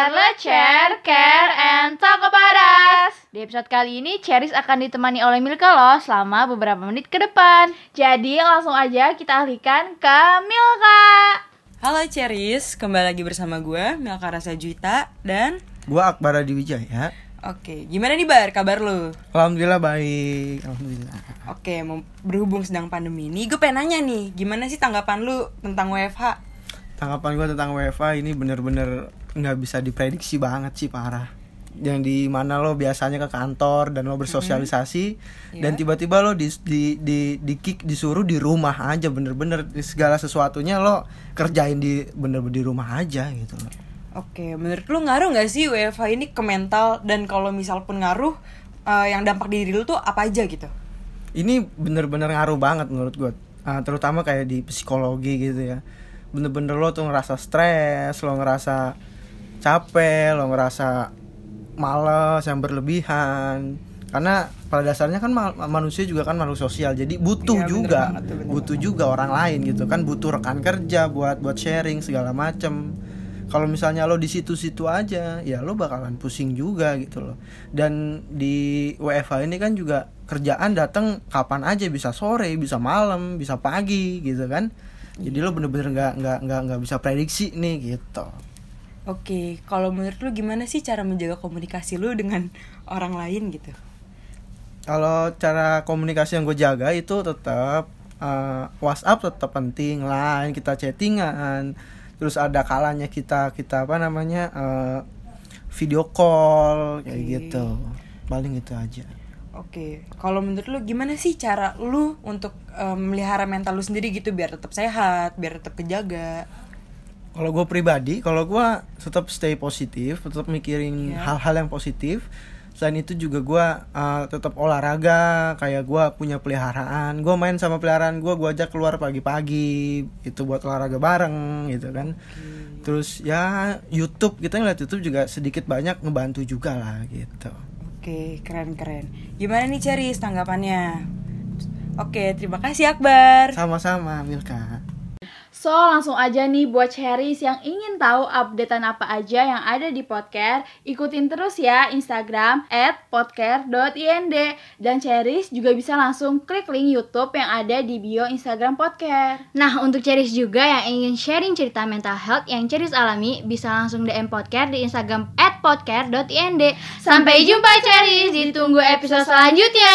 Let's Share, Care, and Talk About Us Di episode kali ini, Cheris akan ditemani oleh Milka loh selama beberapa menit ke depan Jadi langsung aja kita alihkan ke Milka Halo Ceris, kembali lagi bersama gue Milka Rasa Juita dan Gua Akbar Adi Wijaya. Oke, gimana nih Bar kabar lu? Alhamdulillah baik. Alhamdulillah. Oke, mau berhubung sedang pandemi ini, gue pengen nanya nih, gimana sih tanggapan lu tentang WFH? Tanggapan gua tentang WFA ini bener-bener nggak bisa diprediksi banget sih parah. Yang di mana lo biasanya ke kantor dan lo bersosialisasi dan Iya. tiba-tiba lo di di di, di kick disuruh di rumah aja bener-bener segala sesuatunya lo kerjain di bener-bener di rumah aja gitu loh. Oke, menurut lu ngaruh nggak sih WFH ini ke mental dan kalau misal pun ngaruh, eh, yang dampak di diri lu tuh apa aja gitu? ini bener-bener ngaruh banget menurut gue Ah, terutama kayak di psikologi gitu ya bener-bener lo tuh ngerasa stres lo ngerasa capek lo ngerasa males yang berlebihan. Karena pada dasarnya kan ma- manusia juga kan makhluk sosial jadi butuh bener juga banget tuh, bener butuh juga orang lain gitu kan butuh rekan kerja buat buat sharing segala macem. Kalau misalnya lo di situ-situ aja ya lo bakalan pusing juga gitu loh. Dan di WFH ini kan juga kerjaan datang kapan aja bisa sore bisa malam bisa pagi gitu kan. Jadi lo bener-bener nggak nggak nggak nggak bisa prediksi nih gitu Oke, kalau menurut lu gimana sih cara menjaga komunikasi lu dengan orang lain gitu? kalau cara komunikasi yang gue jaga itu tetap eh, WhatsApp tetap penting line kita chattingan terus ada kalanya kita kita apa namanya eh, video call kayak gitu paling itu aja Oke, kalau menurut lu gimana sih cara lu untuk eh, melihara mental lu sendiri gitu biar tetap sehat, biar tetap kejaga? Kalau gue pribadi kalau gue tetap stay positif tetap mikirin Iya. hal-hal yang positif selain itu juga gue uh, tetap olahraga kayak gue punya peliharaan gue main sama peliharaan gue gue ajak keluar pagi-pagi itu buat olahraga bareng gitu kan terus ya YouTube kita ngeliat YouTube juga sedikit banyak ngebantu juga lah gitu Oke, keren-keren. Gimana nih Ceris tanggapannya? Oke, terima kasih Akbar. sama-sama Milka So langsung aja nih buat Cheris yang ingin tahu updatean apa aja yang ada di podcast Ikutin terus ya Instagram at podcast.ind Dan Cheris juga bisa langsung klik link Youtube yang ada di bio Instagram podcast Nah untuk Cheris juga yang ingin sharing cerita mental health yang Cheris alami Bisa langsung DM podcast di Instagram at podcast.ind Sampai jumpa Cheris, ditunggu episode selanjutnya